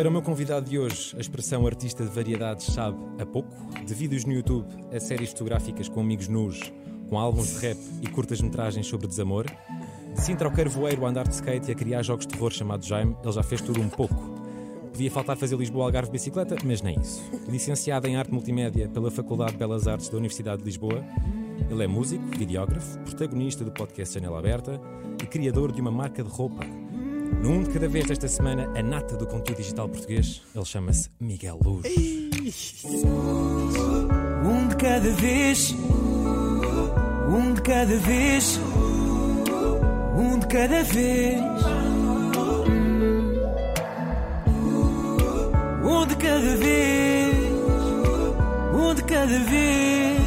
Para o meu convidado de hoje, a expressão artista de variedades sabe a pouco, de vídeos no YouTube a séries fotográficas com amigos nus, com álbuns de rap e curtas-metragens sobre desamor, de Sintra ao Carvoeiro a andar de skate e a criar jogos de terror chamado Jaime, ele já fez tudo um pouco. Podia faltar fazer Lisboa Algarve bicicleta, mas nem isso. Licenciado em Arte Multimédia pela Faculdade de Belas Artes da Universidade de Lisboa, ele é músico, videógrafo, protagonista do podcast Janela Aberta e criador de uma marca de roupa. No Um de Cada Vez desta semana, a nata do conteúdo digital português, ele chama-se Miguel Luz. Um de cada vez, um de cada vez, um de cada vez. Um de cada vez, um de cada vez,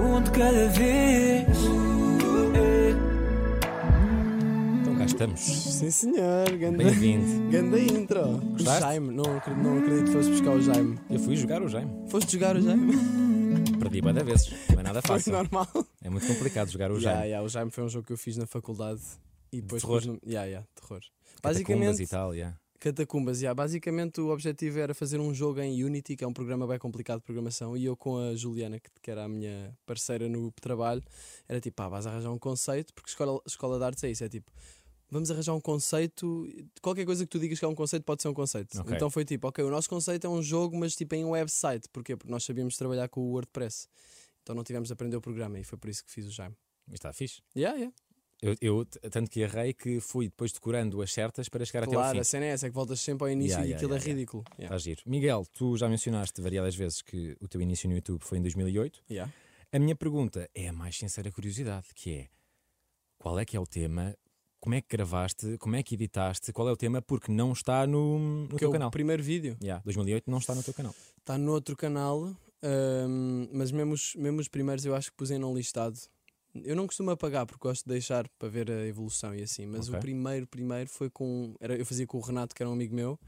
um de cada vez. Estamos. Sim, senhor. Ganda, Bem-vindo. ganda intro. O Gostaste? Jaime, não, acredito- não acredito que fosse buscar o Jaime. Eu fui jogar o Jaime. Foste jogar o Jaime? Perdi de vezes. Não é nada Foi fácil. normal. É muito complicado jogar o Yeah, Jaime. yeah, o Jaime foi um jogo que eu fiz na faculdade. E depois terror? pus no... yeah, yeah, terror. Catacumbas Basicamente, e tal, yeah. Catacumbas, yeah. basicamente o objetivo era fazer um jogo em Unity, que é um programa bem complicado de programação, e eu com a Juliana, que, que era a minha parceira no trabalho, era tipo, pá, vais arranjar um conceito, porque escola, escola de artes é isso, é tipo, vamos arranjar um conceito, qualquer coisa que tu digas que é um conceito pode ser um conceito. Ok. Então foi tipo, ok, o nosso conceito é um jogo, mas tipo em um website, porquê? Porque nós sabíamos trabalhar com o WordPress, então não tivemos de aprender o programa, e foi por isso que fiz o Jaime. Mas está fixe. Yeah, yeah. Eu, eu tanto que errei que fui depois decorando as certas para chegar até ao Claro, fim. a cena é essa, é que voltas sempre ao início Yeah, e aquilo yeah, é yeah. ridículo. Está giro. Miguel, tu já mencionaste variadas vezes que o teu início no YouTube foi em 2008. Yeah. A minha pergunta é a mais sincera curiosidade, que é qual é que é o tema, como é que gravaste, como é que editaste, qual é o tema, porque não está no, no é teu o canal. primeiro vídeo. Yeah, 2008 não está no teu canal. Está no outro canal, ahm, mas mesmo os, mesmo os primeiros eu acho que pus em não listado. Eu não costumo apagar porque gosto de deixar para ver a evolução e assim, mas Ok. o primeiro, primeiro foi com. Era, eu fazia com o Renato, que era um amigo meu,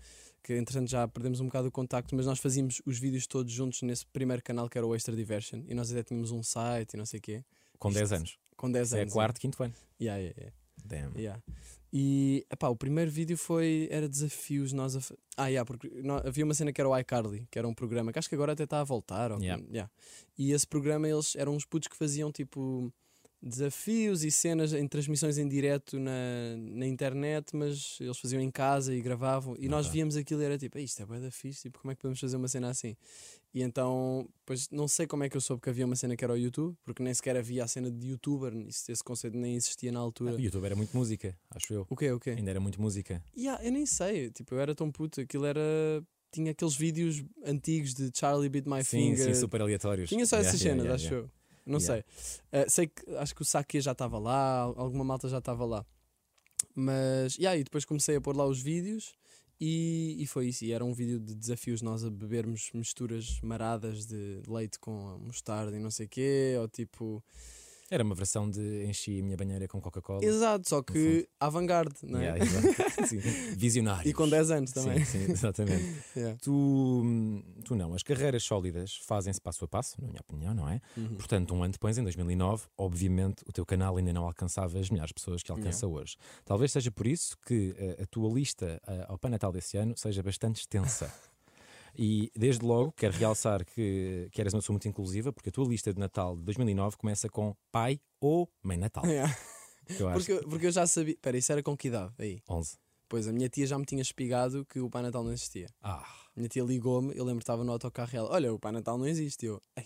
que entretanto já perdemos um bocado o contacto, mas nós fazíamos os vídeos todos juntos nesse primeiro canal que era o Extra Diversion e nós até tínhamos um site e não sei o quê, Com Isto- 10 anos. com 10 É anos. quarto, quinto ano. Yeah, yeah, yeah. Damn. Yeah. E epá, o primeiro vídeo foi era desafios nós a Ah, yeah, porque nó- havia uma cena que era o iCarly, que era um programa que acho que agora até está a voltar. ou- Yeah. yeah. E esse programa eles eram uns putos que faziam tipo desafios e cenas em transmissões em direto na, na internet, mas eles faziam em casa e gravavam. E nós víamos aquilo e era tipo, "Ei, isto é bué da fixe, tipo, como é que podemos fazer uma cena assim? E então, pois não sei como é que eu soube que havia uma cena que era o YouTube, porque nem sequer havia a cena de youtuber, esse conceito nem existia na altura. O YouTube era muito música, acho eu. O quê, o quê? Ainda era muito música. Yeah, eu nem sei, tipo, eu era tão puto, aquilo era. Tinha aqueles vídeos antigos de Charlie Beat My sim, Finger. sim, super aleatórios. Tinha só Yeah, essas yeah, cenas, yeah, acho yeah. Não Yeah. sei. Uh, sei que acho que o Saque já estava lá, al- alguma malta já estava lá. Mas, yeah, e depois comecei a pôr lá os vídeos e, e foi isso. E era um vídeo de desafios nós a bebermos misturas maradas de leite com mostarda e não sei o quê, ou tipo. Era uma versão de enchi a minha banheira com Coca-Cola. Exato, só que avant-garde, não é? Yeah. Sim, Visionário. E com 10 anos também. Sim, sim, exatamente. Yeah. Tu, tu não, as carreiras sólidas fazem-se passo a passo, na minha opinião, não é? Uhum. Portanto, um ano depois, em 2009, obviamente o teu canal ainda não alcançava as milhares de pessoas que alcança hoje. Talvez seja por isso que eh, a tua lista eh, ao Pai Natal desse ano seja bastante extensa. E desde logo quero realçar que, que eras uma pessoa muito inclusiva, porque a tua lista de Natal de 2009 começa com Pai ou Mãe Natal. Que eu acho Porque, porque eu já sabia. Espera, isso era com que idade? Aí. 11. Pois a minha tia já me tinha espigado que o Pai Natal não existia. Ah, minha tia ligou-me, eu lembro que estava no autocarro e ela: Olha, o Pai Natal não existe. Eu, "Ei."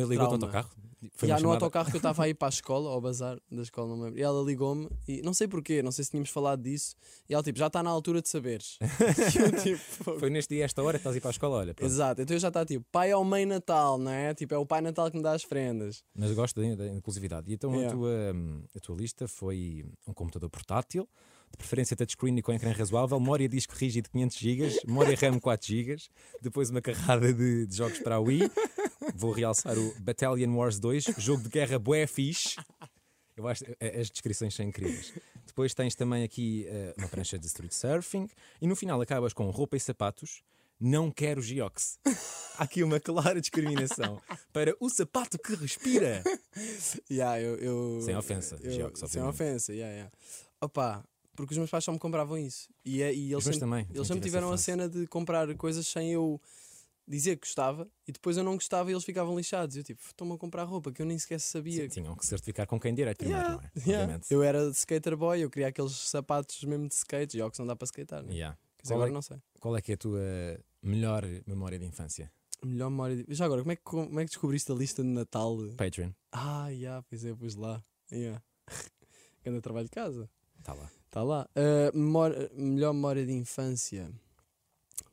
Mas ligou o Trauma. autocarro? E Foi há uma no chamada- autocarro que eu estava a ir para a escola, ao bazar da escola, não me lembro. E ela ligou-me e não sei porquê, não sei se tínhamos falado disso. E ela tipo: Já está na altura de saberes. eu tipo. Foi neste dia, esta hora, que estás a ir para a escola, olha. pronto. Exato, então eu já está tipo: Pai ao Mãe Natal, não é? Tipo, é o Pai Natal que me dá as prendas. Mas gosto da, da inclusividade. E então a, Yeah. tua, hum, a tua lista foi um computador portátil, de preferência touchscreen e com ecrã razoável, memória disco rígido de 500 GB, memória RAM 4 GB, depois uma carrada de, de jogos para a Wii. Vou realçar o Battalion Wars 2, jogo de guerra bué fixe. Eu acho eh, as descrições são incríveis. Depois tens também aqui eh, uma prancha de street surfing e no final acabas com roupa e sapatos. Não quero Giox. Há aqui uma clara discriminação para o sapato que respira. Yeah, eu, eu- Sem ofensa, eu- Geox, Sem ofensa, yeah, yeah. Opa, porque os meus pais só me compravam isso. E, é- e eles sempre, também. eles sempre tive tiveram a cena de comprar coisas sem eu dizer que gostava e depois eu não gostava e eles ficavam lixados. Eu tipo, estão-me a comprar roupa que eu nem sequer sabia. Sim, Tinham que certificar com quem direito primeiro, Yeah, não é? yeah. Eu era skater boy, eu queria aqueles sapatos mesmo de skate, jogos não dá para skatear. Né? Yeah. Qual, agora é, não sei. qual é que é a tua melhor memória de infância? Melhor memória. de- Já agora, como é, que, como é que descobriste a lista de Natal? Patreon. Ah, yeah, pois é, pus lá. Yeah. Grande trabalho de casa. Está lá. Está lá. Uh, memória- melhor memória de infância.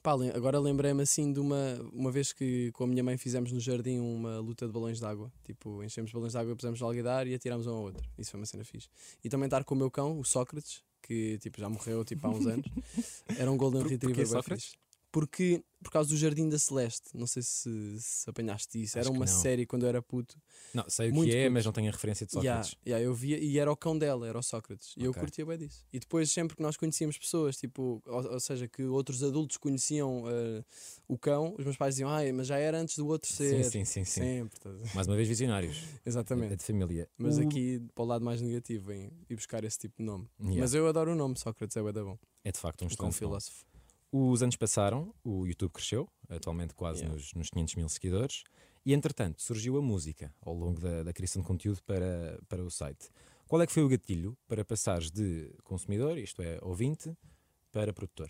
Pá, agora lembrei-me assim de uma, uma vez que com a minha mãe fizemos no jardim uma luta de balões de água. Tipo, enchemos balões de água, pusemos no alguidar e atirámos um ao outro. Isso foi uma cena fixe. E também estar com o meu cão, o Sócrates, que tipo, já morreu tipo, há uns anos. Era um Golden Por- Retriever. Sócrates? Porque, por causa do Jardim da Celeste, não sei se, se apanhaste isso. Acho Era uma série quando eu era puto. Não, sei o que é, curto. mas não tenho a referência de Yeah, Sócrates. yeah, eu via e era o cão dela, era o Sócrates. E eu curtia bem disso. E depois, sempre que nós conhecíamos pessoas, tipo, ou, ou seja, que outros adultos conheciam eh, o cão, os meus pais diziam, ai, mas já era antes do outro ser. Sim, sim, sim, sim. Sempre, tá- Mais uma vez visionários. É exatamente. de família. Mas O- aqui, para o lado mais negativo, em ir buscar esse tipo de nome. Yeah, Mas eu adoro o nome, Sócrates é bué da bom. é de facto um Um filósofo. Os anos passaram, o YouTube cresceu, atualmente quase Yeah. nos, nos 500 mil seguidores, e entretanto surgiu a música ao longo da, da criação de conteúdo para, para o site. Qual é que foi o gatilho para passares de consumidor, isto é, ouvinte, para produtor?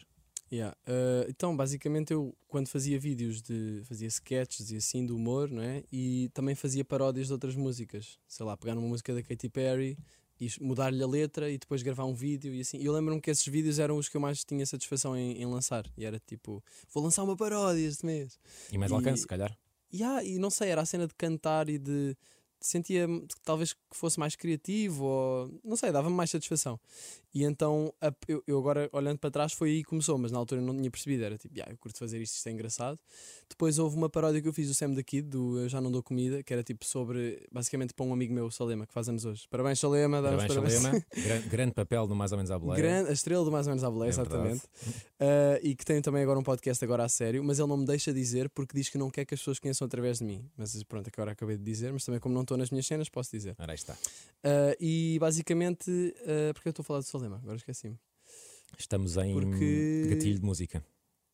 Yeah. Uh, então, basicamente, eu quando fazia vídeos de. fazia sketches e assim de humor, não é? E também fazia paródias de outras músicas. Sei lá, pegar uma música da Katy Perry e mudar-lhe a letra e depois gravar um vídeo e assim. E eu lembro-me que esses vídeos eram os que eu mais tinha satisfação em, em lançar. E era tipo, vou lançar uma paródia este mês. E mais E- alcance, se calhar? E, ah, e não sei, era a cena de cantar e de. Sentia talvez que fosse mais criativo ou. Não sei, dava-me mais satisfação. E então, a- eu, eu agora olhando para trás, foi aí que começou, mas na altura eu não tinha percebido. Era tipo, "Ya, eu curto fazer isto, isto é engraçado. Depois houve uma paródia que eu fiz do Sam da Kid, do Eu Já Não Dou Comida, que era tipo sobre. Basicamente para um amigo meu, Salema, que faz anos hoje. Parabéns, Salema, Parabéns, parabéns. Salema. Gran- grande papel no Mais ou Menos à Boleia. Grande, a estrela do Mais ou Menos à Boleia, É exatamente. Uh, e que tem também agora um podcast agora a sério, mas ele não me deixa dizer porque diz que não quer que as pessoas conheçam através de mim. Mas pronto, agora acabei de dizer, mas também como não estou nas minhas cenas, posso dizer. Ora, aí está. Uh, e basicamente, uh, porque eu estou a falar do Salema, agora esqueci-me. Estamos em Porque- gatilho de música.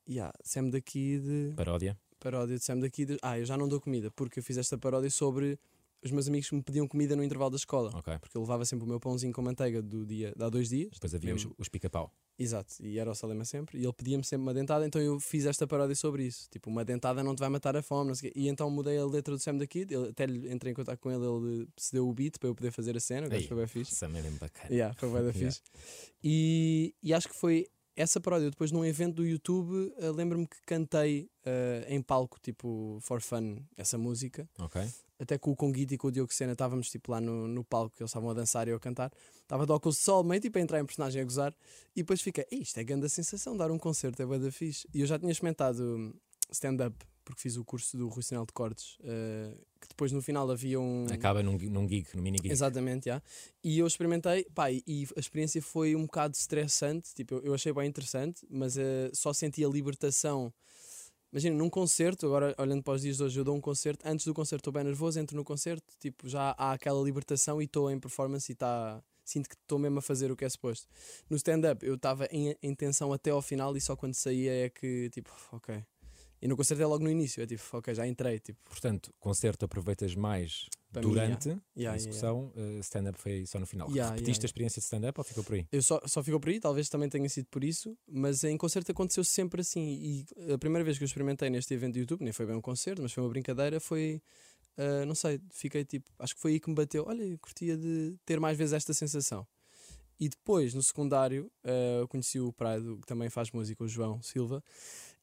Yeah, Sam da Kid, Paródia. paródia de Sam da Kid. Ah, eu já não dou comida, porque eu fiz esta paródia sobre os meus amigos que me pediam comida no intervalo da escola. Ok. Porque eu levava sempre o meu pãozinho com manteiga do dia, de há dois dias. Depois havia os, Mesmo- os pica-pau. Exato, e era o Salema sempre, e ele pedia-me sempre uma dentada, então eu fiz esta paródia sobre isso. Tipo, uma dentada não te vai matar a fome, não sei quê. E então mudei a letra do Sam da Kid, ele- até lhe entrei em contato com ele, ele cedeu o beat para eu poder fazer a cena, o Aí, foi bem fixe. Sam é mesmo bacana. Yeah, foi bem da Yeah. fixe. E, e acho que foi essa paródia. Depois, num evento do YouTube, eh, lembro-me que cantei eh, em palco, tipo, for fun, essa música. Ok. Até com o Conguito e com o Diogo Sena estávamos tipo, lá no, no palco, que eles estavam a dançar e eu a cantar. Estava de óculos sol, meio tipo a entrar em personagem a gozar. E depois fica, "Ei, isto é grande a sensação, dar um concerto, é bué da fixe. E eu já tinha experimentado hum, stand-up, porque fiz o curso do Rui Sinal de Cortes, eh, que depois no final havia um. Acaba num, num gig, num mini gig. Exatamente, já. E eu experimentei, pá, e, a experiência foi um bocado estressante, tipo, eu, eu achei bem interessante, mas eh, só senti a libertação. Imagina, num concerto, agora olhando para os dias de hoje, eu dou um concerto, antes do concerto estou bem nervoso, entro no concerto, tipo, já há aquela libertação e estou em performance e tá, sinto que estou mesmo a fazer o que é suposto. No stand-up eu estava em, em tensão até ao final e só quando saía é que, tipo, ok. E no concerto é logo no início, é tipo, ok, já entrei, tipo, Portanto, concerto aproveitas mais Para mim, durante yeah. a Yeah, execução, uh, stand-up foi só no final. Yeah, Repetiste yeah, a experiência de stand-up ou ficou por aí? Eu só, só ficou por aí, talvez também tenha sido por isso, mas em concerto aconteceu sempre assim. E a primeira vez que eu experimentei neste evento do YouTube, nem foi bem um concerto, mas foi uma brincadeira, foi. ah, não sei, fiquei tipo. Acho que foi aí que me bateu. Olha, eu curtia de ter mais vezes esta sensação. E depois, no secundário, eu conheci o Prado, que também faz música, o João Silva,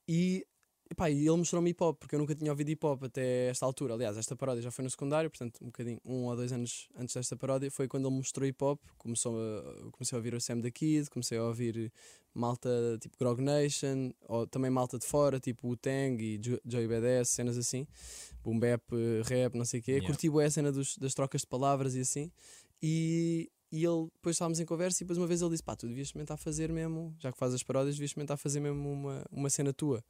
e. Epá, e ele mostrou-me hip hop, porque eu nunca tinha ouvido hip hop até esta altura. Aliás, esta paródia já foi no secundário, portanto, um bocadinho, um ou dois anos antes desta paródia, foi quando ele mostrou hip hop. Começou a, comecei a ouvir o Sam da Kid, comecei a ouvir malta tipo Grog Nation, ou também malta de fora, tipo o Tang e Jo- Joey Badass, cenas assim, boom bap, eh, rap, não sei o quê. Yeah. Curti bué a cena dos, das trocas de palavras e assim. E, e ele, depois estávamos em conversa e depois uma vez ele disse: pá, tu devias experimentar fazer mesmo, já que fazes as paródias, devias experimentar fazer mesmo uma, uma cena tua.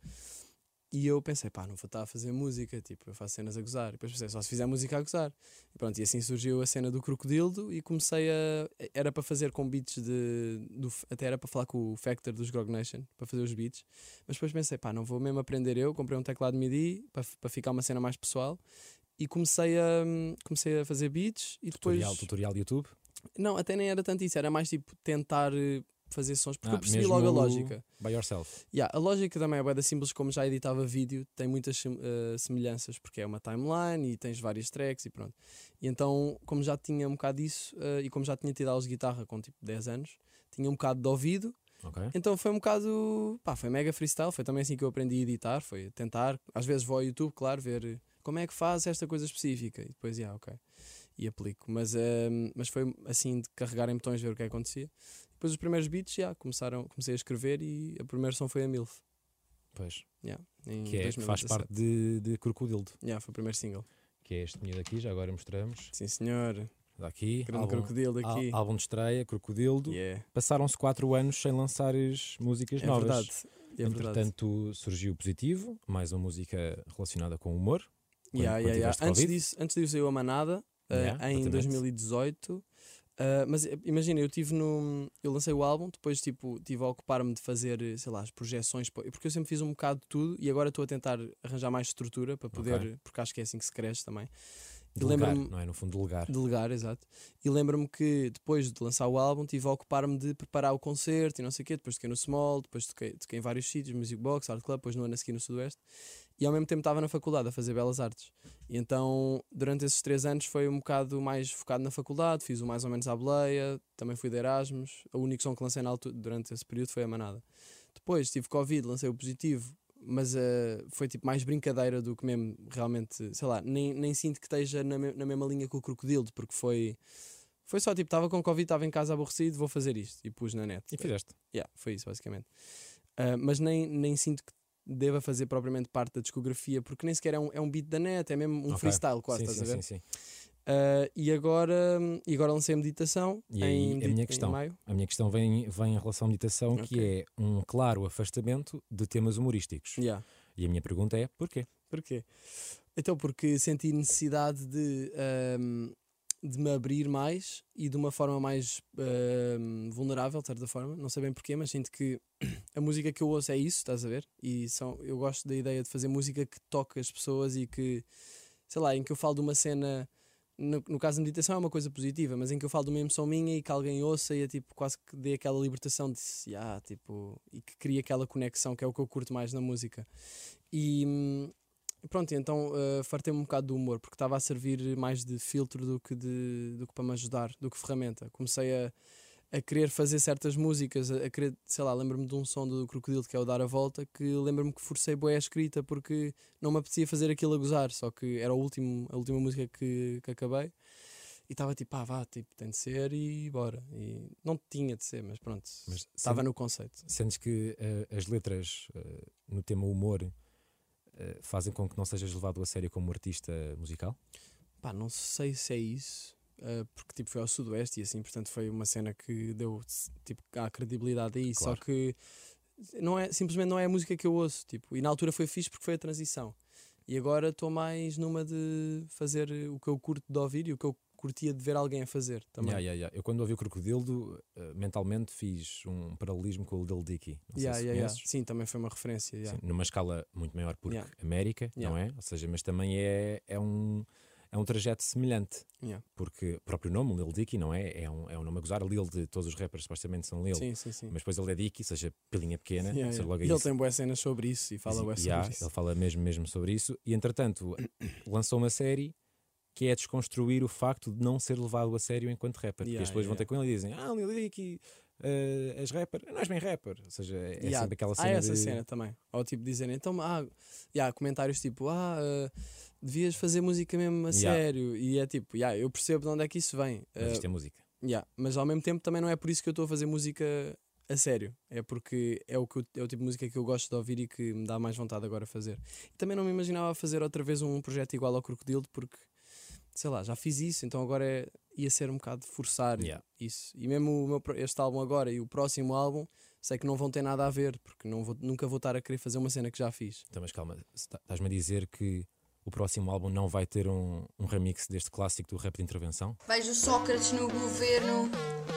E eu pensei, pá, não vou estar a fazer música, tipo, eu faço cenas a gozar. E depois pensei, só se fizer música a gozar. E pronto, e assim surgiu a cena do Crocodildo e comecei a. Era para fazer com beats de. Do, até era para falar com o Factor dos Grog Nation, para fazer os beats. Mas depois pensei, pá, não vou mesmo aprender eu. Comprei um teclado MIDI para, para ficar uma cena mais pessoal. E comecei a, comecei a fazer beats e depois. Tutorial, tutorial YouTube. Não, até nem era tanto isso, era mais tipo tentar eh, fazer sons, porque Ah, eu percebi logo a lógica. By yourself. Yeah, a lógica também é bué da simples, como já editava vídeo, tem muitas eh, semelhanças, porque é uma timeline e tens vários tracks e pronto. E então, como já tinha um bocado disso, eh, e como já tinha tido aulas de guitarra com tipo 10 anos, tinha um bocado de ouvido, Ok. então foi um bocado, pá, foi mega freestyle, foi também assim que eu aprendi a editar, foi tentar, às vezes vou ao YouTube, claro, ver eh, como é que faz esta coisa específica, e depois, yeah, ok, e aplico. Mas, eh, mas foi assim de carregar em botões, ver o que é que acontecia. Depois os primeiros beats, já, começaram, comecei a escrever e a primeira som foi a MILF. Pois. Yeah, em Que, é, que faz 2017. parte de, de Crocodildo. Yeah, foi o primeiro single. Que é este miúdo aqui, já agora mostramos. Sim, senhor. Dá Aqui. Grande álbum, crocodilo aqui. álbum de estreia, Crocodildo. Yeah. Passaram-se 4 anos sem lançares músicas É novas. verdade. É verdade. Entretanto, surgiu Positivo, mais uma música relacionada com humor. quando- Yeah, quando yeah, Antes, disso, antes disso saiu a Manada eh, em exatamente. 2018. Eh, mas eh, imagina, eu tive no. Eu lancei o álbum, depois tipo, tive a ocupar-me de fazer, eh, sei lá, as projeções, po- porque eu sempre fiz um bocado de tudo e agora estou a tentar arranjar mais estrutura para poder, Ok. porque acho que é assim que se cresce também. E Delegar, lembro-me- não é? No fundo, delegar. Delegar, exato. E lembro-me que depois de lançar o álbum tive a ocupar-me de preparar o concerto e não sei o quê. Depois toquei no Small, depois toquei, toquei em vários sítios, Music Box, Art Club, depois no ano a seguir no Sudoeste. E ao mesmo tempo estava na faculdade a fazer Belas Artes. E então, durante esses três anos, foi um bocado mais focado na faculdade. Fiz o mais ou menos à boleia, também fui de Erasmus. O único som que lancei na altura, durante esse período foi a Manada. Depois tive Covid, lancei o positivo, mas eh, foi tipo mais brincadeira do que mesmo realmente, sei lá, nem, nem sinto que esteja na, me- na mesma linha que o Crocodilo, porque foi, foi só tipo, estava com Covid, estava em casa aborrecido, vou fazer isto e pus na net. E fizeste. Yeah, foi isso, basicamente. Ah, mas nem, nem sinto que deva fazer propriamente parte da discografia, porque nem sequer é um, é um beat da net, é mesmo um Ok. freestyle quase, sim, estás sim, a ver? sim, sim. Ah, e, agora, e agora lancei a meditação E em, a minha questão. maio. A minha questão vem, vem em relação à meditação, que Ok. é um claro afastamento de temas humorísticos. Yeah. E a minha pergunta é: porquê? Porquê? Então, porque senti necessidade de, ahm, de me abrir mais e de uma forma mais ahm, vulnerável, de certa forma. Não sei bem porquê, mas sinto que a música que eu ouço é isso, estás a ver? E são, eu gosto da ideia de fazer música que toca as pessoas e que, sei lá, em que eu falo de uma cena. No, no caso da meditação é uma coisa positiva, mas em que eu falo de uma emoção minha e que alguém ouça e é tipo quase que dê aquela libertação de yeah, tipo, e que cria aquela conexão que é o que eu curto mais na música. E, hum, Pronto, e então uh, fartei-me um bocado do humor, porque estava a servir mais de filtro do que, de, do que para me ajudar, do que ferramenta. Comecei a, a querer fazer certas músicas, a, a querer, sei lá, lembro-me de um som do Crocodilo que é o Dar a Volta, que lembro-me que forcei boa a escrita porque não me apetecia fazer aquilo a gozar, só que era o último, a última música que, que acabei. E estava tipo, ah, vá, tipo, tem de ser e bora. E não tinha de ser, mas pronto, estava no conceito. Sentes que eh, as letras eh, no tema humor fazem com que não sejas levado a sério como artista musical? Pá, não sei se é isso, ah, porque tipo foi ao Sudoeste e assim, portanto foi uma cena que deu tipo a credibilidade aí, Claro. só que não é, simplesmente não é a música que eu ouço, tipo, e na altura foi fixe porque foi a transição. E agora estou mais numa de fazer o que eu curto de ouvir e o que eu curtia de ver alguém a fazer também. Yeah, yeah, yeah. Eu, quando ouvi o Crocodilo, eh, mentalmente fiz um paralelismo com o Lil Dicky. Yeah, yeah, yeah. Sim, também foi uma referência. yeah. Sim, numa escala muito maior porque Yeah. América, não é? Ou seja, mas também é, é, um, é um trajeto semelhante. Yeah. Porque o próprio nome, Lil Dicky, não é? É um, é um nome a gozar. Lil de todos os rappers supostamente são Lil. Sim, sim, sim. Mas depois ele é Dicky, seja, pilinha pequena. Yeah, seja, yeah. logo E ele tem boas cenas sobre isso e fala e- bué sobre yeah, isso. Ele fala mesmo, mesmo sobre isso. E entretanto, lançou uma série que é desconstruir o facto de não ser levado a sério enquanto rapper. porque Yeah, as pessoas vão yeah. ter com ele e dizem: Ah, Lil Dicky, eh, és rapper. Não és bem rapper. Ou seja, é Yeah, sempre aquela Há cena. essa de... cena também. Ou tipo dizerem, então, ah, yeah, comentários tipo, ah, eh, devias fazer música mesmo a Yeah. sério. E é tipo, yeah, eu percebo de onde é que isso vem. Mas Eh, isto é música. yeah, mas ao mesmo tempo também não é por isso que eu estou a fazer música a sério. É porque é o, que eu- é o tipo de música que eu gosto de ouvir e que me dá mais vontade agora a fazer. Também não me imaginava fazer outra vez um projeto igual ao Crocodilo porque, sei lá, já fiz isso, então agora é- ia ser um bocado forçar Yeah. isso. E mesmo o meu este álbum agora e o próximo álbum sei que não vão ter nada a ver, porque não vou- nunca vou estar a querer fazer uma cena que já fiz. Então, mas calma, tá- estás-me a dizer que o próximo álbum não vai ter um, um remix deste clássico do rap de intervenção? Vejo Sócrates no governo,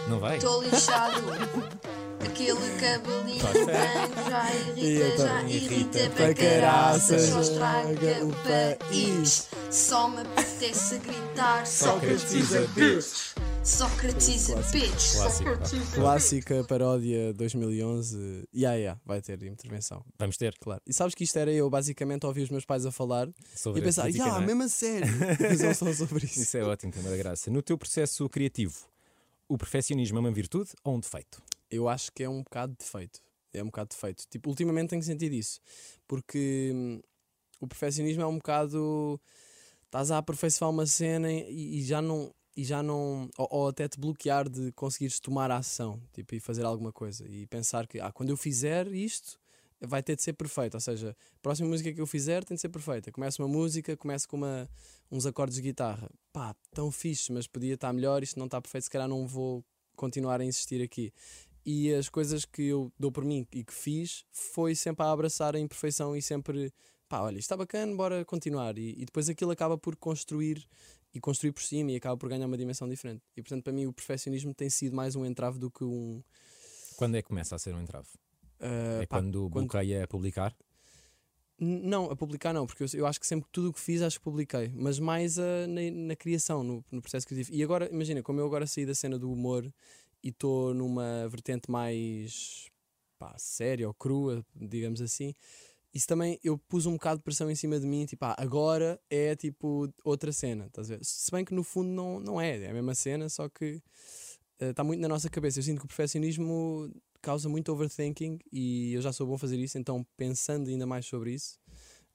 Não vai? estou lixado. Aquele cabelinho Tá branco já irrita, já irrita para caraças. Só estraga o país. Só me apetece gritar Sócrates a bitch. Sócrates a bitch. Clássica paródia 2011. Yeah, yeah, vai ter intervenção. Vamos ter. Claro. E sabes que isto era eu basicamente ouvir os meus pais a falar Sobre e a pensar, política, yeah, é? mesmo a sério. Um som sobre isso. Isso é ótimo, tem uma graça. No teu processo criativo, o perfeccionismo é uma virtude ou um defeito? Eu acho que é um bocado defeito. É um bocado defeito. Tipo, ultimamente tenho sentido isso. Porque hum, o perfeccionismo é um bocado. Estás a aperfeiçoar uma cena e, e já não. E já não. Ou, ou até te bloquear de conseguires tomar a ação tipo, e fazer alguma coisa. E pensar que, ah, quando eu fizer isto, vai ter de ser perfeito. Ou seja, a próxima música que eu fizer tem de ser perfeita. Começo uma música, começo com uma, uns acordes de guitarra. Pá, tão fixe, mas podia estar melhor. Isto não está perfeito, se calhar não vou continuar a insistir aqui e as coisas que eu dou por mim e que fiz foi sempre a abraçar a imperfeição e sempre pá, olha, isto está bacana, bora continuar. E, e depois aquilo acaba por construir e construir por cima e acaba por ganhar uma dimensão diferente. E portanto, para mim, o perfeccionismo tem sido mais um entrave do que um. Quando é que começa a ser um entrave? ah, é pá, quando quando- bloqueia a publicar? Não, a publicar não, porque eu, eu acho que sempre tudo o que fiz acho que publiquei, mas mais ah, na, na criação, no, no processo criativo. E agora, imagina, como eu agora saí da cena do humor e estou numa vertente mais pá, séria ou crua, digamos assim, isso também eu pus um bocado de pressão em cima de mim, tipo, ah, agora é tipo outra cena, estás a ver? Se bem que no fundo não, não é, é a mesma cena, só que está muito na nossa cabeça. Eu sinto que o perfeccionismo causa muito overthinking e eu já sou bom a fazer isso, então pensando ainda mais sobre isso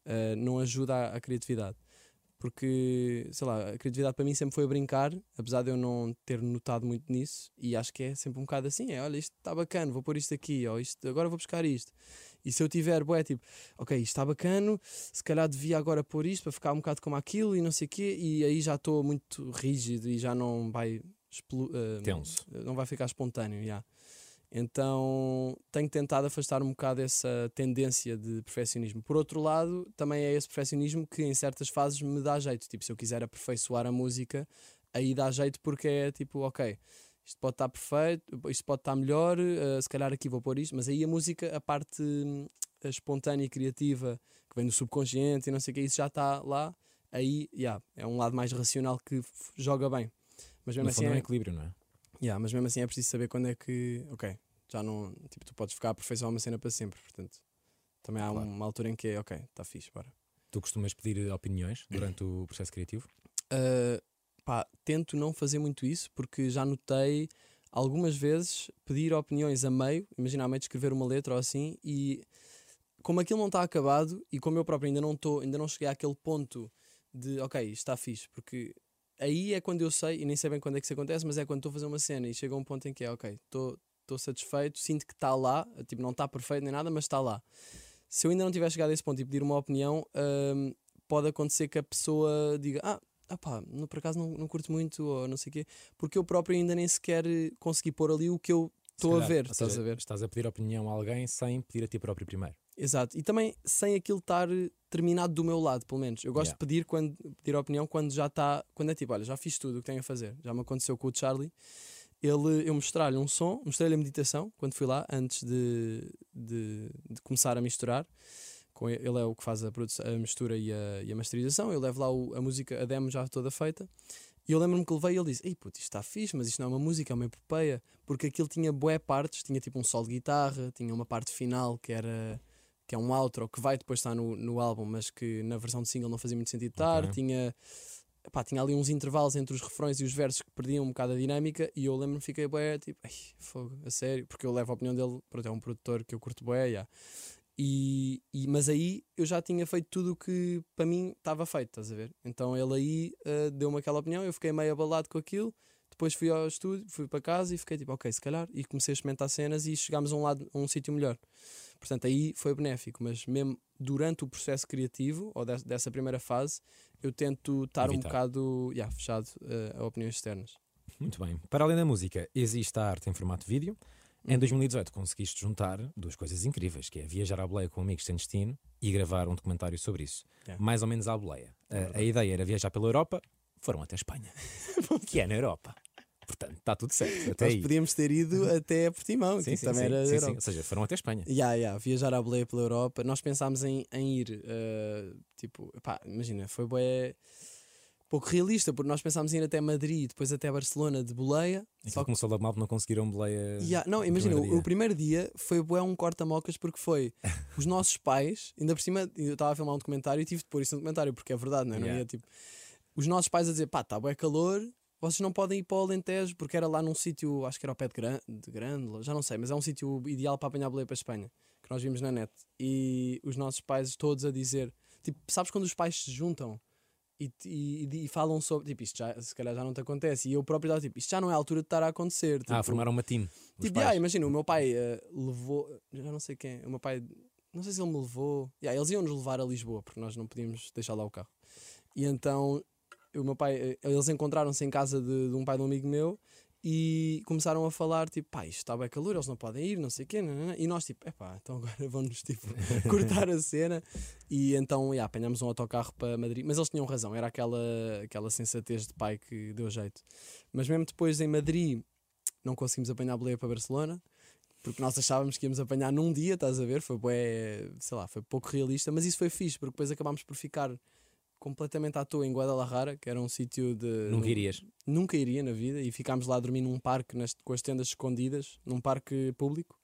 eh, não ajuda à, à criatividade. Porque, sei lá, a criatividade para mim sempre foi a brincar, apesar de eu não ter notado muito nisso, e acho que é sempre um bocado assim: é, olha, isto está bacana, vou pôr isto aqui, ou isto, agora vou buscar isto. E se eu tiver, bué, tipo, ok, isto está bacana, se calhar devia agora pôr isto para ficar um bocado como aquilo e não sei o quê, e aí já estou muito rígido e já não vai eh, Tenso. não vai ficar espontâneo, já. Então tenho tentado afastar um bocado essa tendência de perfeccionismo. Por outro lado, também é esse perfeccionismo que em certas fases me dá jeito. Tipo, se eu quiser aperfeiçoar a música, aí dá jeito porque é tipo, ok, isto pode estar perfeito, isto pode estar melhor, eh, se calhar aqui vou pôr isto, mas aí a música, a parte hum, a espontânea e criativa que vem do subconsciente e não sei o que, isso já está lá. Aí, yeah, é um lado mais racional que joga bem. Mas mesmo No assim é um é, equilíbrio, não é? Yeah, mas mesmo assim é preciso saber quando é que, ok, já não, tipo, tu podes ficar a aperfeiçoar uma cena para sempre, portanto, também há Claro. uma altura em que é, ok, está fixe, bora. Tu costumas pedir opiniões durante o processo criativo? Uh, pá, tento não fazer muito isso, porque já notei algumas vezes pedir opiniões a meio, imagina a meio de escrever uma letra ou assim, e como aquilo não está acabado e como eu próprio ainda não estou, ainda não cheguei àquele ponto de, ok, isto está fixe, porque aí é quando eu sei, e nem sei bem quando é que isso acontece, mas é quando estou a fazer uma cena e chega um ponto em que é, ok, estou satisfeito, sinto que está lá, tipo, não está perfeito nem nada, mas está lá. Se eu ainda não tiver chegado a esse ponto e pedir uma opinião, hum, pode acontecer que a pessoa diga, ah, ah pá, no, por acaso não, não curto muito, ou não sei o quê, porque eu próprio ainda nem sequer consegui pôr ali o que eu estou a ver, estás a ver? Estás a pedir opinião a alguém sem pedir a ti próprio primeiro. Exato. E também sem aquilo estar eh, terminado do meu lado, pelo menos. Eu gosto Yeah. de pedir quando pedir opinião quando já está, quando é tipo, olha, já fiz tudo o que tenho a fazer. Já me aconteceu com o Charlie. Ele, eu mostrar-lhe um som, mostrei-lhe a meditação quando fui lá, antes de, de, de começar a misturar. Com ele, é o que faz a, produção, a mistura e a, e a masterização. Eu levo lá o- a música, a demo já toda feita. E eu lembro-me que levei e ele disse: Ei, puto, isto está fixe, mas isto não é uma música, é uma epopeia. Porque aquilo tinha bué partes, tinha tipo um solo de guitarra, tinha uma parte final que era que é um outro que vai depois estar no, no álbum, mas que na versão de single não fazia muito sentido estar. Ok. Tinha, pá, tinha ali uns intervalos entre os refrões e os versos que perdiam um bocado a dinâmica. E eu lembro-me, fiquei bué, tipo, ai, fogo, a sério, porque eu levo a opinião dele, pronto, é um produtor que eu curto bué, yeah. E, e, mas aí eu já tinha feito tudo o que para mim estava feito, estás a ver? Então ele aí ah, deu-me aquela opinião, eu fiquei meio abalado com aquilo. Depois fui ao estúdio, fui para casa e fiquei tipo, ok, se calhar. E comecei a experimentar cenas e chegámos a um lado, a um sítio melhor. Portanto, aí foi benéfico, mas mesmo durante o processo criativo, ou des- dessa primeira fase, eu tento estar um Evitar. bocado yeah, fechado eh, a opiniões externas. Muito bem. Para além da música, existe a arte em formato vídeo. Em 2018 conseguiste juntar duas coisas incríveis, que é viajar à boleia com amigos sem destino e gravar um documentário sobre isso. Yeah. Mais ou menos à boleia. A- a, ideia era viajar pela Europa, foram até Espanha, que é na Europa. Portanto, está tudo certo. Até Nós aí. podíamos ter ido até Portimão, Sim, que sim, também sim, era sim, sim. Ou seja, foram até Espanha. Ya, ya, viajar à boleia pela Europa. Nós pensámos em, em ir, eh, tipo, pá, imagina, foi bué pouco realista, porque nós pensámos em ir até Madrid, depois até Barcelona de boleia. Aquilo Só que, começou logo mal não conseguiram boleia. Ya, não, imagina, primeiro o, o primeiro dia foi bué um corta-mocas porque foi os nossos pais, ainda por cima, eu estava a filmar um documentário e tive de pôr isso no documentário, porque é verdade, não é? Não Ya. ia, tipo, os nossos pais a dizer, pá, está bué calor, vocês não podem ir para o Alentejo, porque era lá num sítio, acho que era ao pé de, Gran, de Grândola, já não sei, mas é um sítio ideal para apanhar boleia para a Espanha, que nós vimos na net. E os nossos pais todos a dizer, tipo, sabes quando os pais se juntam e, e, e falam sobre, tipo, isto já, se calhar já não te acontece, e eu próprio estava tipo, isto já não é a altura de estar a acontecer. Ah, tipo, formaram uma team. Tipo, ah, imagina, o meu pai eh, levou, já não sei quem, o meu pai, não sei se ele me levou, yeah, eles iam nos levar a Lisboa, porque nós não podíamos deixar lá o carro. E então, o meu pai, eh, eles encontraram-se em casa de, de um pai de um amigo meu e começaram a falar, tipo, pá, isto está bem calor, eles não podem ir, não sei o quê, nanana. e nós, tipo, epá, então agora vão-nos, tipo, cortar a cena. E então, yeah, apanhámos um autocarro para Madrid, mas eles tinham razão, era aquela, aquela sensatez de pai que deu jeito. Mas mesmo depois em Madrid, não conseguimos apanhar a boleia para Barcelona porque nós achávamos que íamos apanhar num dia, estás a ver? Foi bué, sei lá, foi pouco realista, mas isso foi fixe, porque depois acabámos por ficar completamente à toa em Guadalajara, que era um sítio de. Nunca irias. Nunca iria na vida, e ficámos lá a dormir num parque nas- com as tendas escondidas, num parque público.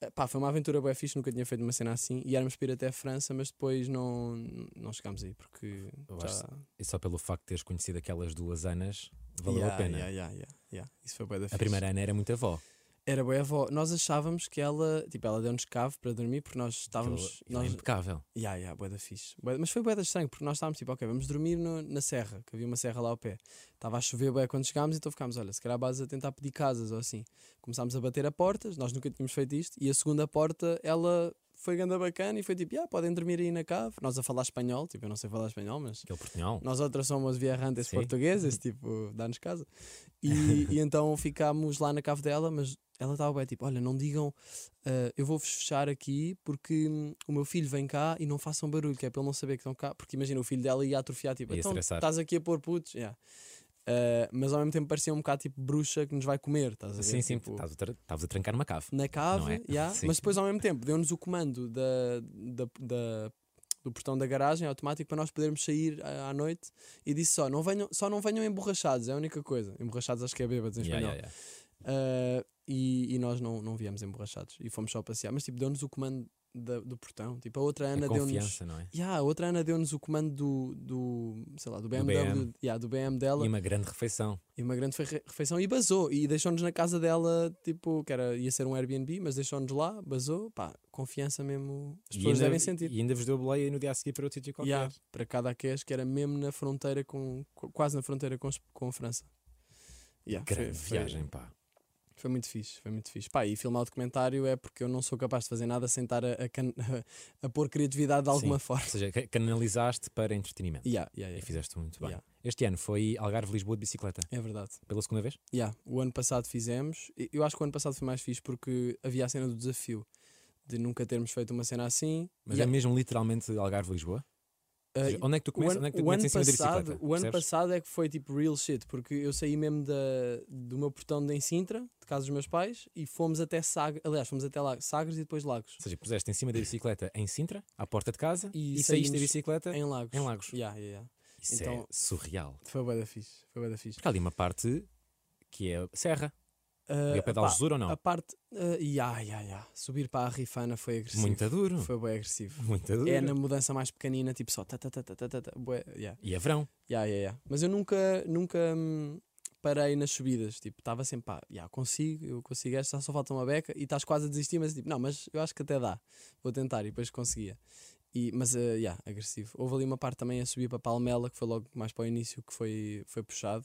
Eh, Pá, foi uma aventura bué fixe, nunca tinha feito uma cena assim, e éramos para ir até a França, mas depois não, não chegámos aí, porque já... E só pelo facto de teres conhecido aquelas duas Anas, valeu Yeah, a pena. yeah, yeah, yeah, yeah. Isso foi bué da A fixe. primeira Ana era muito avó. Era boa avó. Nós achávamos que ela, tipo, ela deu-nos cave para dormir porque nós estávamos. Aquilo é nós, impecável. Ya, ya, bué da fixe. Bué- mas foi bué da estranho porque nós estávamos tipo, ok, vamos dormir no- na serra, que havia uma serra lá ao pé. Estava a chover bué quando chegámos, então ficámos, olha, se calhar a base a tentar pedir casas ou assim. Começámos a bater a portas, nós nunca tínhamos feito isto, e a segunda porta, ela foi ganda bacana e foi tipo, yeah, podem dormir aí na cave. Nós a falar espanhol, tipo, eu não sei falar espanhol, mas Aquele portunhol. nós outras somos viajantes portugueses, tipo, dá-nos casa. E, e então ficámos lá na cave dela, mas ela estava bem, tipo, olha, não digam, ah, eu vou-vos fechar aqui porque hum, o meu filho vem cá e não façam barulho, que é para ele não saber que estão cá. Porque imagina, o filho dela ia atrofiar, tipo, então estás aqui a pôr putos. Yeah. Ah, mas ao mesmo tempo parecia um bocado tipo bruxa que nos vai comer, estás a ver? Sim, sim, Tipo, estavas a a trancar numa cave. na cave, Não é? yeah, mas depois ao mesmo tempo deu-nos o comando da, da, da- do portão da garagem automático para nós podermos sair à, à noite e disse só não, venham, só não venham emborrachados, é a única coisa. Emborrachados acho que é bêbados em espanhol. yeah, yeah. Ah, e, e nós não, não viemos emborrachados e fomos só passear, mas tipo deu-nos o comando da- do portão. Tipo, a outra Ana deu-nos. não é? Yeah, a outra Ana deu-nos o comando do, do, sei lá, do BMW, BM. yeah, do BM dela E uma grande refeição. e uma grande fe- refeição e basou. E deixou-nos na casa dela, tipo, que era, ia ser um Airbnb, mas deixou-nos lá, basou. Pá, confiança mesmo. As pessoas ainda, devem sentir. e ainda vos deu boleia no dia a seguir para outro sítio qualquer. Yeah, para cada aqueles que era mesmo na fronteira com. qu- quase na fronteira com, com a França. Yeah, foi- Grande foi, viagem, pá. Foi muito fixe, foi muito fixe. Pá, e filmar o documentário é porque eu não sou capaz de fazer nada sem estar a, a, can- a pôr criatividade de alguma Sim. forma. Ou seja, ca- canalizaste para entretenimento. Yeah, yeah, E yeah. fizeste muito bem. Yeah. Este ano foi Algarve-Lisboa de bicicleta. É verdade. Pela segunda vez? Yeah, o ano passado fizemos. e Eu acho que o ano passado foi mais fixe porque havia a cena do desafio de nunca termos feito uma cena assim. Mas E é mesmo literalmente Algarve-Lisboa? Ou uh, onde é que tu o começas? onde é tu o ano começas em cima da passado, o ano passado é que foi tipo real shit, porque eu saí mesmo da, do meu portão de em Sintra, de casa dos meus pais, e fomos até Sagres, aliás, fomos até lá, Sagres e depois Lagos. Ou seja, puseste em cima da bicicleta em Sintra, à porta de casa, E e, saíste da bicicleta. Em Lagos. Em Lagos. Yeah, yeah, yeah. Isso então- é surreal. Foi bué da fixe, foi bué da fixe. Porque há ali uma parte que é serra. Uh, de Algesur ou não? A parte, uh, yeah, yeah, yeah. subir para a Rifana foi agressivo. Muito duro. Foi bem agressivo. Muito duro. É na mudança mais pequenina, tipo só ta ta ta ta ta ta, ta bué, yeah. E é verão. Yeah, yeah, yeah. Mas eu nunca, nunca hum, parei nas subidas. Tipo, estava sempre, pá, yeah, consigo, eu consigo esta, só falta uma beca e estás quase a desistir, mas tipo, não, mas eu acho que até dá. Vou tentar e depois conseguia. E, mas, uh, yeah, agressivo. Houve ali uma parte também a subir para Palmela, que foi logo mais para o início, que foi, foi puxado.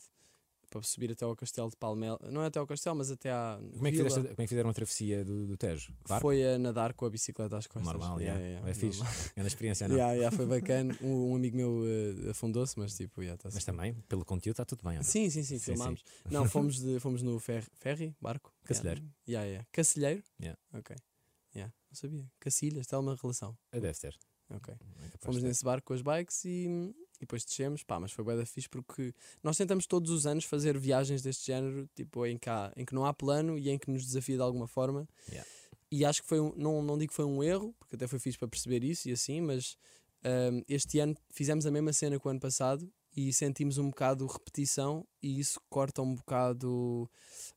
Para subir até ao castelo de Palmela. Não é até ao castelo, mas até à. Como é, que fizeste- como é que fizeram a travessia do, do Tejo? Barco? Foi a nadar com a bicicleta às costas. Normal, Yeah, yeah. yeah, é fixe. É na experiência, não. Yeah, yeah, foi bacana. Um, um amigo meu eh, afundou-se, mas tipo, yeah, tá Mas também, pelo conteúdo, está tudo bem. não? Sim, sim, sim, Sim, filmámos. Não, fomos, de, fomos no ferry, ferry barco. Cacilheiro. Yeah, yeah. Cacilheiro? Yeah. Ok. Yeah, não sabia. Cacilhas, tem uma relação. Deve ter. Ok. É Fomos nesse barco com as bikes e, e depois descemos, pá, mas foi bué da fixe porque nós tentamos todos os anos fazer viagens deste género, tipo, em que, há- em que não há plano e em que nos desafia de alguma forma. Yeah. E acho que foi um, não, não digo que foi um erro, porque até foi fixe para perceber isso e assim, mas ahm, este ano fizemos a mesma cena que o ano passado e sentimos um bocado repetição e isso corta um bocado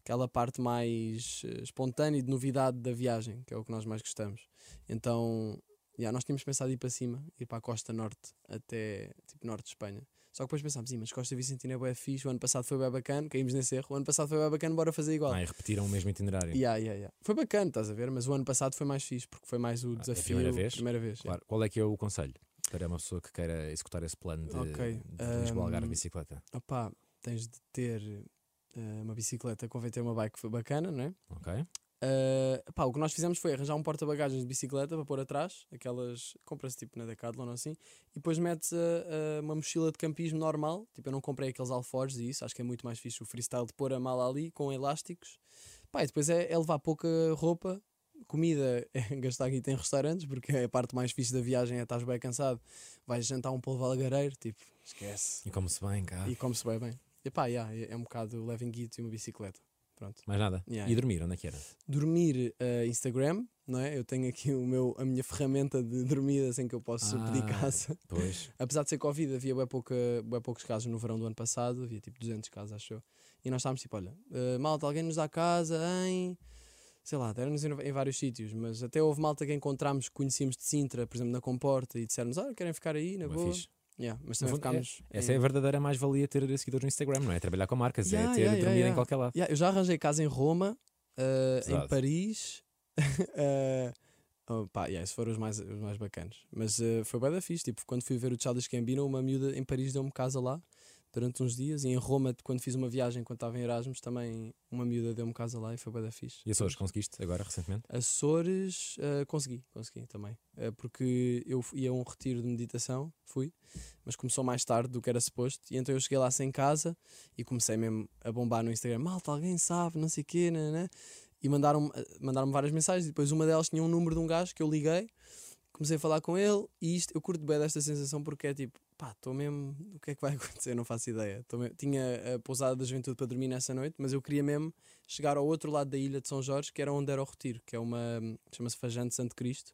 aquela parte mais eh, espontânea e de novidade da viagem, que é o que nós mais gostamos. Então, yeah, nós tínhamos pensado ir para cima, ir para a costa norte, até tipo norte de Espanha. Só que depois pensámos, "Ih, mas Costa Vicentina é bué fixe, o ano passado foi bem bacana, caímos nesse erro, o ano passado foi bem bacana, bora fazer igual. Ah, e repetiram o mesmo itinerário. Yeah, yeah, yeah. Foi bacana, estás a ver? Mas o ano passado foi mais fixe, porque foi mais o Ah, é a desafio. primeira vez? Primeira vez, yeah. Claro. Qual é que é o conselho para uma pessoa que queira executar esse plano de, Ok, de Lisboa Algarve de bicicleta? Opá, tens de ter eh, uma bicicleta, convém ter uma bike foi bacana, não é? Ok? Uh, pá, o que nós fizemos foi arranjar um porta-bagagens de bicicleta para pôr atrás, aquelas compras tipo na Decathlon ou assim, e depois metes a uma mochila de campismo normal. Tipo, eu não comprei aqueles alforjes e isso, acho que é muito mais fixe o freestyle de pôr a mala ali com elásticos. Pá, e depois é, é levar pouca roupa, comida, é gastar aqui em restaurantes, porque é a parte mais fixe da viagem é estás bem cansado, vais jantar um polvo algareiro, tipo, esquece. E como-se bem, cá. E come-se bem bem. E pá, yeah, é, é um bocado levem guito e uma bicicleta. Pronto. Mais nada. Yeah, e dormir, onde é que era? dormir eh, Instagram, não é? Eu tenho aqui o meu, a minha ferramenta de dormida sem que eu posso Ah. pedir casa. Pois. Apesar de ser Covid, havia bem, pouca, bem poucos casos no verão do ano passado, havia tipo 200 casos, acho eu. E nós estávamos tipo, olha, eh, malta, alguém nos dá casa em. Sei lá, deram-nos em, em vários sítios, mas até houve malta que encontramos, que conhecíamos de Sintra, por exemplo, na Comporta, e disseram-nos, ah, querem ficar aí, na Bué boa. Yeah, mas também fundo, é- ficámos. Essa é a verdadeira mais-valia ter seguidores no Instagram, não é? Trabalhar com marcas, Yeah, é ter yeah, yeah, em qualquer lado. Eu já arranjei casa em Roma, eh, em. Paris. oh, pá, yeah, esses foram os mais, os mais bacanas. Mas eh, foi bem da fixe. Tipo, quando fui ver o Childish Gambino, uma miúda em Paris deu-me casa lá durante uns dias. E em Roma, quando fiz uma viagem, quando estava em Erasmus, também uma miúda deu-me casa lá e foi bem da fixe. E Açores, conseguiste agora, recentemente? Açores, eh, consegui, consegui também. Eh, porque eu ia a um retiro de meditação, fui, mas começou mais tarde do que era suposto. E então eu cheguei lá sem casa e comecei mesmo a bombar no Instagram: malta, alguém sabe, não sei o quê, né, E mandaram-me mandaram várias mensagens. E depois uma delas tinha um número de um gajo que eu liguei, comecei a falar com ele. E isto, eu curto bem desta sensação porque é tipo, pá, estou mesmo, o que é que vai acontecer? Não faço ideia. Tô me- Tinha a pousada da juventude para dormir nessa noite, mas eu queria mesmo chegar ao outro lado da ilha de São Jorge, que era onde era o retiro, que é uma, chama-se Fajante Santo Cristo.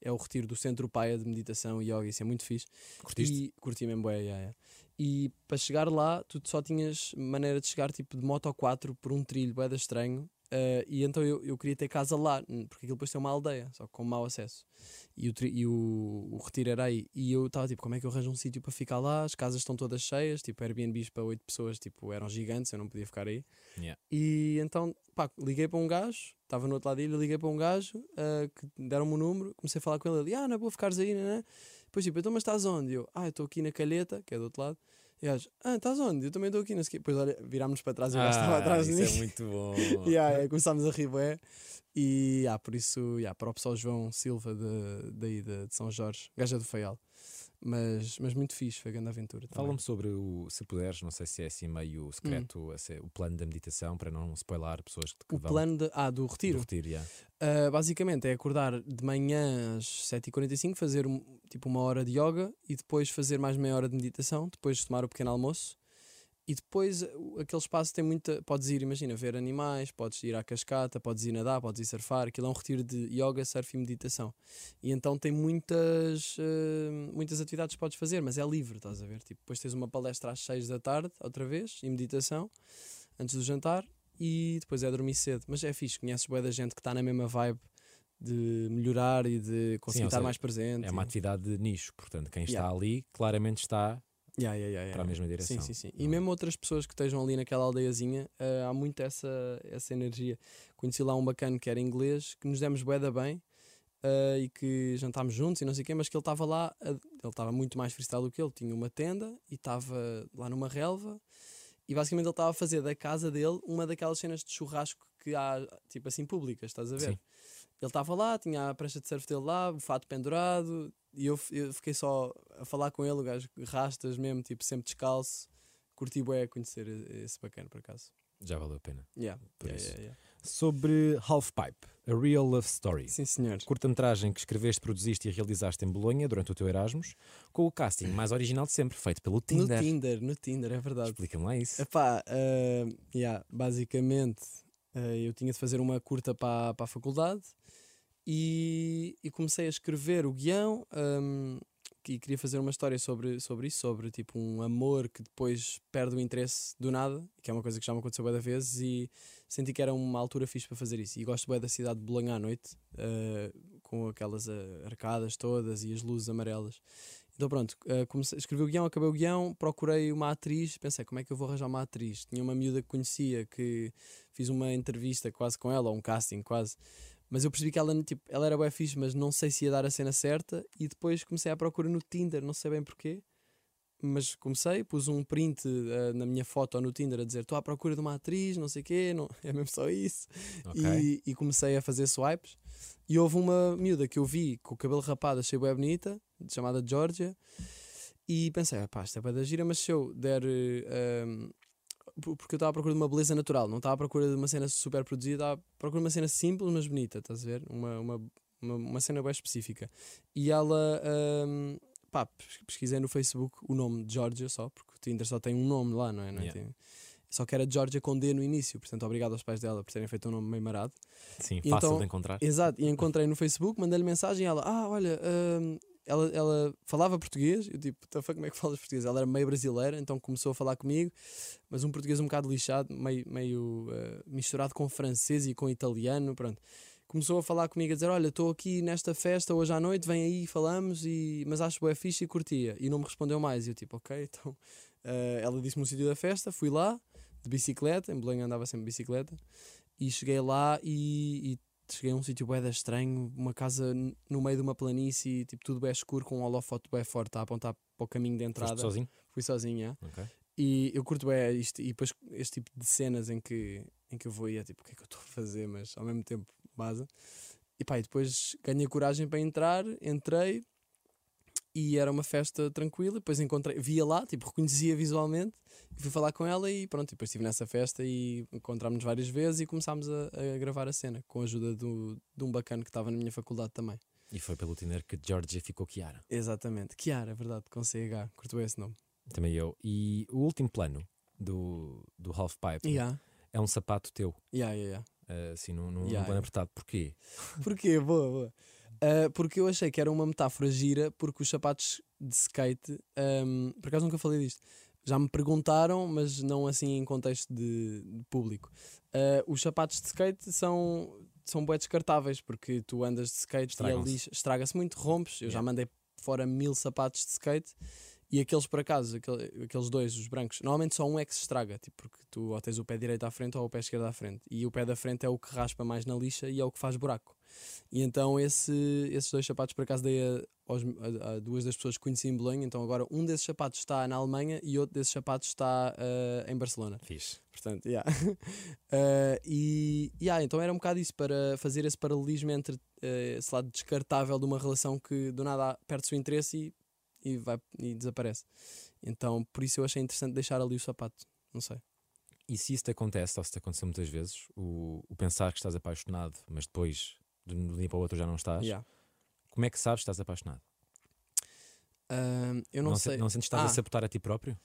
É o retiro do Centro Paia de Meditação e Yoga, isso é muito fixe. Curtiste? E curti mesmo, yeah. E para chegar lá, tu só tinhas maneira de chegar tipo de moto 4 por um trilho, da estranho. Eh, e então eu, eu queria ter casa lá, porque aquilo depois tem uma aldeia, só com mau acesso. E o, e o, o retiro era aí. E eu estava tipo, como é que eu arranjo um sítio para ficar lá? As casas estão todas cheias, tipo, Airbnbs para 8 pessoas, tipo, eram gigantes, eu não podia ficar aí. Yeah. E então, pá, liguei para um gajo, estava no outro lado da ilha, liguei para um gajo ah, que deram-me o número, comecei a falar com ele, ele, ah, não é boa ficares aí, né? Depois tipo, então, mas estás onde? Eu, ah, eu estou aqui na Calheta, que é do outro lado. E o gajo, ah, estás onde? Eu também estou aqui, não sei o quê. Depois olha, virámos para trás e o gajo estava atrás de isso mim. é muito bom. yeah, yeah, começámos a rir, bué. E ah, por isso, yeah, para o pessoal João Silva de, daí de, de São Jorge, gaja do Faial. Mas, mas muito fixe, foi grande aventura. Fala-me sobre o, se puderes, não sei se é assim meio secreto, esse- o plano da meditação, para não spoiler pessoas que O vão plano de, ah, do do retiro. retiro. yeah. Uh, basicamente é acordar de manhã às 7h45, fazer um- tipo uma hora de yoga e depois fazer mais meia hora de meditação, depois tomar o pequeno almoço e depois uh, aquele espaço tem muita. Podes ir, imagina, ver animais, podes ir à cascata, podes ir nadar, podes ir surfar. Aquilo é um retiro de yoga, surf e meditação. E então tem muitas, uh, muitas atividades que podes fazer, mas é livre, estás a ver? Tipo, depois tens uma palestra às 6 da tarde, outra vez, e meditação, antes do jantar, e depois é dormir cedo. Mas é fixe, conheces boa da gente que está na mesma vibe de melhorar e de conseguir ou estar seja, mais presente. É uma atividade de nicho, portanto, quem está Yeah. ali claramente está Yeah, yeah, yeah, para a mesma direção. Sim, sim, sim. E é? mesmo outras pessoas que estejam ali naquela aldeiazinha, eh, há muito essa, essa energia. Conheci lá um bacana que era inglês, que nos demos bué da bem eh, e que jantámos juntos e não sei o quê, mas que ele estava lá, a- ele estava muito mais freestyle do que ele, tinha uma tenda e estava lá numa relva E basicamente ele estava a fazer da casa dele uma daquelas cenas de churrasco que há, tipo assim, públicas, estás a ver? Sim. Ele estava lá, tinha a prancha de surf dele lá, o fato pendurado, e eu, eu fiquei só a falar com ele, o gajo rastas mesmo, tipo, sempre descalço. Curti bué a conhecer esse bacana, por acaso. Já valeu a pena. Yeah, Por yeah, isso. yeah. Sobre Half Pipe, A Real Love Story. Sim, senhor. Curta-metragem que escreveste, produziste e realizaste em Bolonha durante o teu Erasmus, com o casting mais original de sempre, feito pelo No Tinder. Tinder, no Tinder, é verdade. Explica-me lá isso. Epá, yeah, basicamente ah, eu tinha de fazer uma curta para para a faculdade e, e comecei a escrever o guião ahm, e queria fazer uma história sobre, sobre isso, sobre tipo um amor que depois perde o interesse do nada, que é uma coisa que já me aconteceu várias vezes e senti que era uma altura fixe para fazer isso. E gosto bem da cidade de Bolonha à noite, ah, com aquelas ah, arcadas todas e as luzes amarelas. Então pronto, eh, comecei, escrevi o guião, acabei o guião, procurei uma atriz, pensei como é que eu vou arranjar uma atriz. Tinha uma miúda que conhecia, que fiz uma entrevista quase com ela, ou um casting quase, mas eu percebi que ela, tipo, ela era bem fixe, mas não sei se ia dar a cena certa, e depois comecei à procura no Tinder, não sei bem porquê, mas comecei, pus um print eh, na minha foto no Tinder a dizer estou à procura de uma atriz, não sei o quê, não, é mesmo só isso. Ok. E, e comecei a fazer swipes. E houve uma miúda que eu vi com o cabelo rapado, achei bem bonita, chamada Georgia. E pensei, ah, pá, isto é bem da gira, mas se eu der. um, por- porque eu estava à procura de uma beleza natural, não estava à procura de uma cena super produzida, estava à procura de uma cena simples, mas bonita, estás a ver? Uma, uma, uma, uma cena bem específica. E ela. um, pá, pes- pesquisei no Facebook o nome de Georgia só, porque o Tinder só tem um nome lá, não é? Não é? Yeah. Só que era Georgia com D no início, portanto, obrigado aos pais dela por terem feito um nome meio marado. Sim, E fácil então- de encontrar. Exato, e encontrei no Facebook, mandei-lhe mensagem e ela, ah, olha, hum, ela, ela falava português, eu tipo, "What the fuck, como é que falas português? Ela era meio brasileira, então começou a falar comigo, mas um português um bocado lixado, meio, meio eh, misturado com francês e com italiano, pronto. Começou a falar comigo a dizer: Olha, estou aqui nesta festa hoje à noite, vem aí, falamos, e... mas acho boa fixe e curtia. E não me respondeu mais. E eu, tipo, ok, então. eh, ela disse-me o sítio da festa, fui lá, de bicicleta, em Belém andava sempre de bicicleta, e cheguei lá e, e cheguei a um sítio da estranho, uma casa no meio de uma planície, tipo tudo bem escuro, com um holofote bem forte a apontar para o caminho de Foste entrada. sozinho? Fui sozinho, já. Ok. E eu curto bem isto, e depois este tipo de cenas em que, em que eu vou e é tipo, o que é que eu estou a fazer, mas ao mesmo tempo base. E pá, e depois ganhei coragem para entrar, entrei e era uma festa tranquila. Depois encontrei, via lá, tipo, reconhecia visualmente, e fui falar com ela e pronto. E depois estive nessa festa e encontrámos várias vezes e começámos a, a gravar a cena com a ajuda do, de um bacana que estava na minha faculdade também. E foi pelo Tinder que Georgia ficou Kiara. Exatamente, Kiara, verdade, com CH, curto esse nome. Também eu. E o último plano do, do Half Pipe Yeah, é um sapato teu, yeah, yeah, yeah. eh, assim, num, num Yeah, plano yeah. apertado. Porquê? Porquê? Boa, boa. Ah, porque eu achei que era uma metáfora gira, porque os sapatos de skate, ahm, por acaso nunca falei disto, já me perguntaram, mas não assim em contexto de, de público. Ah, os sapatos de skate são, são bué descartáveis, porque tu andas de skate e ali estraga-se muito, rompes. Eu já Yeah. mandei fora mil sapatos de skate. E aqueles por acaso, aquele- aqueles dois, os brancos, normalmente só um é que se estraga, tipo, porque tu ou tens o pé direito à frente ou o pé esquerdo à frente. E o pé da frente é o que raspa mais na lixa e é o que faz buraco. E então esse, esses dois sapatos por acaso dei a, aos- a- a duas das pessoas que conheci em Belém. Então agora um desses sapatos está na Alemanha e outro desses sapatos está ah, em Barcelona. Fixe. Portanto, yeah. Ah, e yeah, então era um bocado isso para fazer esse paralelismo entre esse lado descartável de uma relação que do nada perde o interesse e, e, vai, e desaparece. Então por isso eu achei interessante deixar ali o sapato. Não sei. E se isso te acontece, ou se te aconteceu muitas vezes, o, o pensar que estás apaixonado, mas depois de um dia para o outro já não estás, Yeah. como é que sabes que estás apaixonado? Ah, eu não, se- sei. não sentes que estás a Ah. sabotar a ti próprio?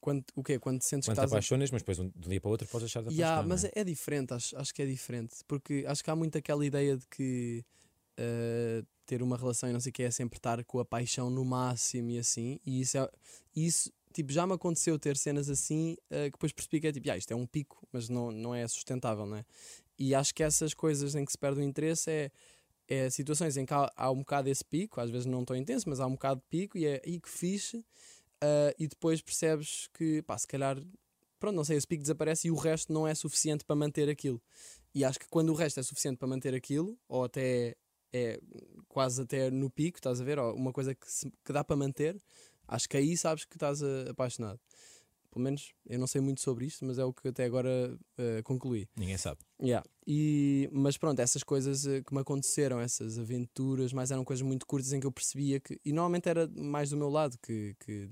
Quando, o quê? Quando sentes Quando que te estás a apaixonas, mas depois de um dia para o outro podes deixar de apaixonar. Yeah, mas não é, é diferente, acho, acho que é diferente. Porque acho que há muito aquela ideia de que eh, ter uma relação e não sei o que é sempre estar com a paixão no máximo e assim. E isso, é, isso tipo, já me aconteceu ter cenas assim eh, que depois percebi que é tipo, ah, isto é um pico, mas não, não é sustentável, não é? E acho que essas coisas em que se perde o interesse é, é situações em que há, há um bocado esse pico, às vezes não tão intenso, mas há um bocado de pico e é aí que fixe. eh, e depois percebes que, pá, se calhar pronto, não sei, esse pico desaparece e o resto não é suficiente para manter aquilo. E acho que quando o resto é suficiente para manter aquilo, ou até é quase até no pico, estás a ver? Uma coisa que, se- que dá para manter, acho que aí sabes que estás a- apaixonado. Pelo menos eu não sei muito sobre isto, mas é o que até agora eh, concluí. Ninguém sabe. Yeah. E, mas pronto, essas coisas eh, que me aconteceram, essas aventuras, mas eram coisas muito curtas em que eu percebia que. E normalmente era mais do meu lado que, que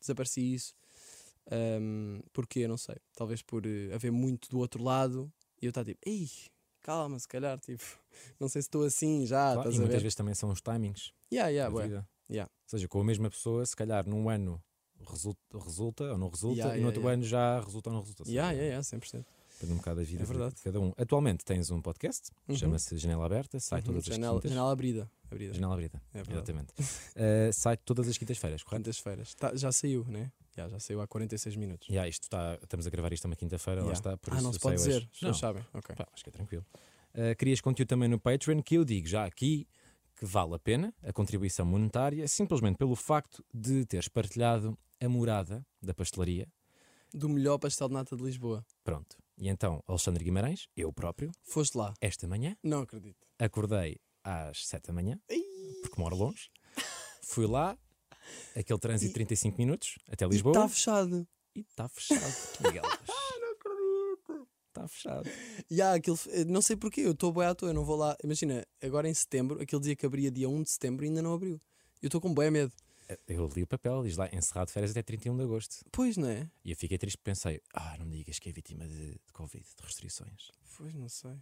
desaparecia isso. Um, porque eu não sei. Talvez por eh, haver muito do outro lado e eu estar tipo, ei, calma, se calhar, tipo, não sei se estou assim já, Claro, e muitas vezes também são os timings Yeah, yeah, da vida. Yeah. Ou seja, com a mesma pessoa, se calhar num ano resulta, resulta ou não resulta, Yeah, e no outro ano já resulta ou não resulta. Yeah, yeah, yeah, 100%. Depende um bocado da vida É de verdade. cada um. Atualmente tens um podcast, Uhum. chama-se Janela Aberta, sai Uhum, todas as janela, quintas. janela abrida. abrida. Janela Aberta, É exatamente. Uh, sai todas as quintas-feiras, correto? Quintas-feiras. Tá, já saiu, né? Já, já saiu há 46 minutos. Já, isto está, estamos a gravar isto uma quinta-feira, lá Yeah. está, por ah, isso não se pode dizer, Não, sabem. Ok. Pá, acho que é tranquilo. Uh, crias conteúdo também no Patreon, que eu digo já aqui que vale a pena a contribuição monetária, simplesmente pelo facto de teres partilhado a morada da pastelaria. Do melhor pastel de nata de Lisboa. Pronto. E então, Alexandre Guimarães, eu próprio, Foste lá. esta manhã, Não acredito. acordei às 7 da manhã, porque moro longe, fui lá, aquele trânsito de 35 minutos até Lisboa, Está fechado. e está fechado. Miguel. não acredito. Está fechado. E há aquele, eh, não sei porquê, eu estou bem à toa, eu não vou lá. Imagina, agora em setembro, aquele dia que abria dia 1 de setembro ainda não abriu. Eu estou com bem medo. Eu li o papel, diz lá, encerrado férias até 31 de agosto. Pois não é? E eu fiquei triste porque pensei, ah, não me digas que é vítima de, de Covid, de restrições. Pois não sei.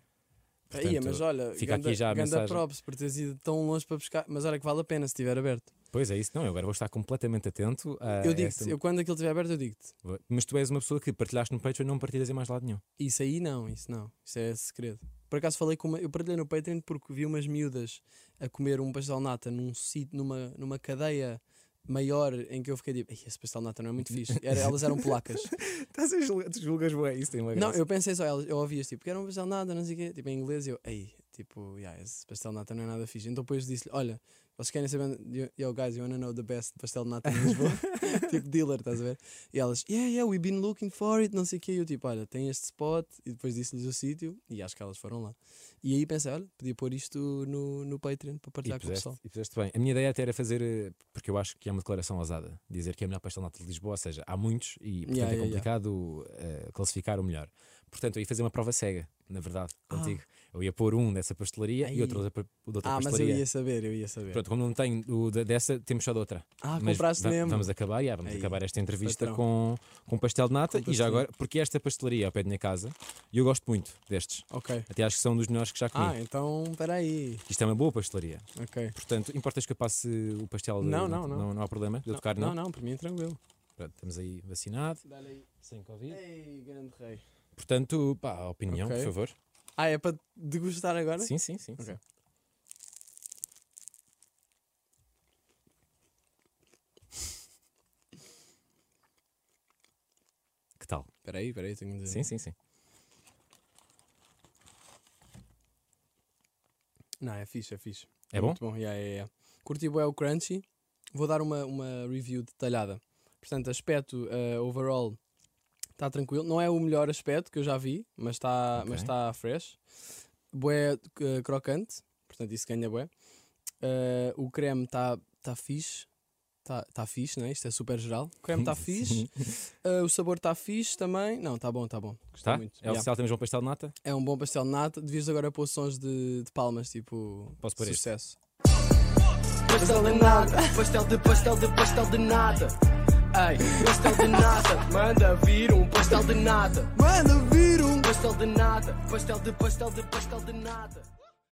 Portanto, Aí, mas olha, fica ganda, aqui já a ganda mensagem. props por teres ido tão longe para buscar. Mas olha que vale a pena se estiver aberto. Pois é isso, não, eu agora vou estar completamente atento a eu digo-te, essa- eu quando aquilo estiver aberto, eu digo-te. Mas tu és uma pessoa que partilhaste no Patreon e não partilhas em mais lado nenhum. Isso aí não, isso não. Isso é segredo. Por acaso falei com uma. Eu partilhei no Patreon porque vi umas miúdas a comer um pastel nata num sítio, numa, numa cadeia maior em que eu fiquei tipo, "Ei, esse pastel nata não é muito fixe. Era- elas eram polacas. Estás a julgas bem, isso tem uma não, eu pensei só, elas, eu ouvi tipo, quero um pastel nata, não sei o quê, tipo em inglês, e eu, ei, tipo, yeah, esse pastel nata não é nada fixe. Então depois disse-lhe, olha, vocês querem saber, yo, guys, you wanna know the best pastel de nata em Lisboa? tipo dealer, estás a ver? E elas, yeah, yeah, we've been looking for it, não sei o quê. E eu tipo, olha, tem este spot, e depois disse-lhes o sítio, e acho que elas foram lá. E aí pensei, olha, podia pôr isto no, no Patreon para partilhar com o puseste, pessoal. e puseste bem. A minha ideia até era fazer, eh, porque eu acho que é uma declaração ousada, dizer que é o melhor pastel nata de Lisboa, ou seja, há muitos e portanto Yeah, é yeah, complicado eh, classificar o melhor. Portanto, eu ia fazer uma prova cega, na verdade, Ah. contigo. Eu ia pôr um dessa pastelaria Ai. e outro da da outra Ah, mas eu pastelaria. ia saber, eu ia saber. Pronto, como não tenho o da- dessa, temos só de outra. Ah, Mas compraste va- mesmo. Vamos acabar, yeah, vamos Aí, acabar esta entrevista patrão. com, com pastel de nata Com e já agora, porque esta pastelaria ao pé da minha casa e eu gosto muito destes. Ok. Até acho que são dos melhores que já comi. Ah, então, espera aí. Isto é uma boa pastelaria. Ok. Portanto, importas que eu passe o pastel? de- Não, não, não. Não, há problema de eu tocar, não? Não, não, para mim é tranquilo. Pronto, estamos aí vacinado, Dá-lhe aí. sem Covid. Ei, grande rei. Portanto, pá, a opinião, Ok. por favor. Ah, é para degustar agora? Sim, sim, sim. Ok. sim. Que tal? Espera aí, espera aí, tenho de. Sim, sim, sim. Não, é fixe, é fixe. É bom? Muito bom, yeah, yeah, yeah. Curti bué o crunchy. Vou dar uma, uma review detalhada. Portanto, aspecto eh, overall está tranquilo. Não é o melhor aspecto que eu já vi, mas está Ok. mas tá fresh. Bué eh, crocante, portanto isso ganha bué. Eh, o creme está tá fixe. Está tá fixe, né? Isto é super geral. O creme está fixe. Eh, o sabor está fixe também. Não, está bom, está bom. Gostei Tá? muito. É Yeah. oficial, temos um pastel de nata? É um bom pastel de nata. Devias agora pôr sons de, de palmas, tipo. Posso pôr este? sucesso. Pastel de nada, pastel de pastel de pastel de nada. Ei, pastel de nada, manda vir um pastel de nada. Manda vir um! Pastel de nada, pastel de pastel de pastel de nada.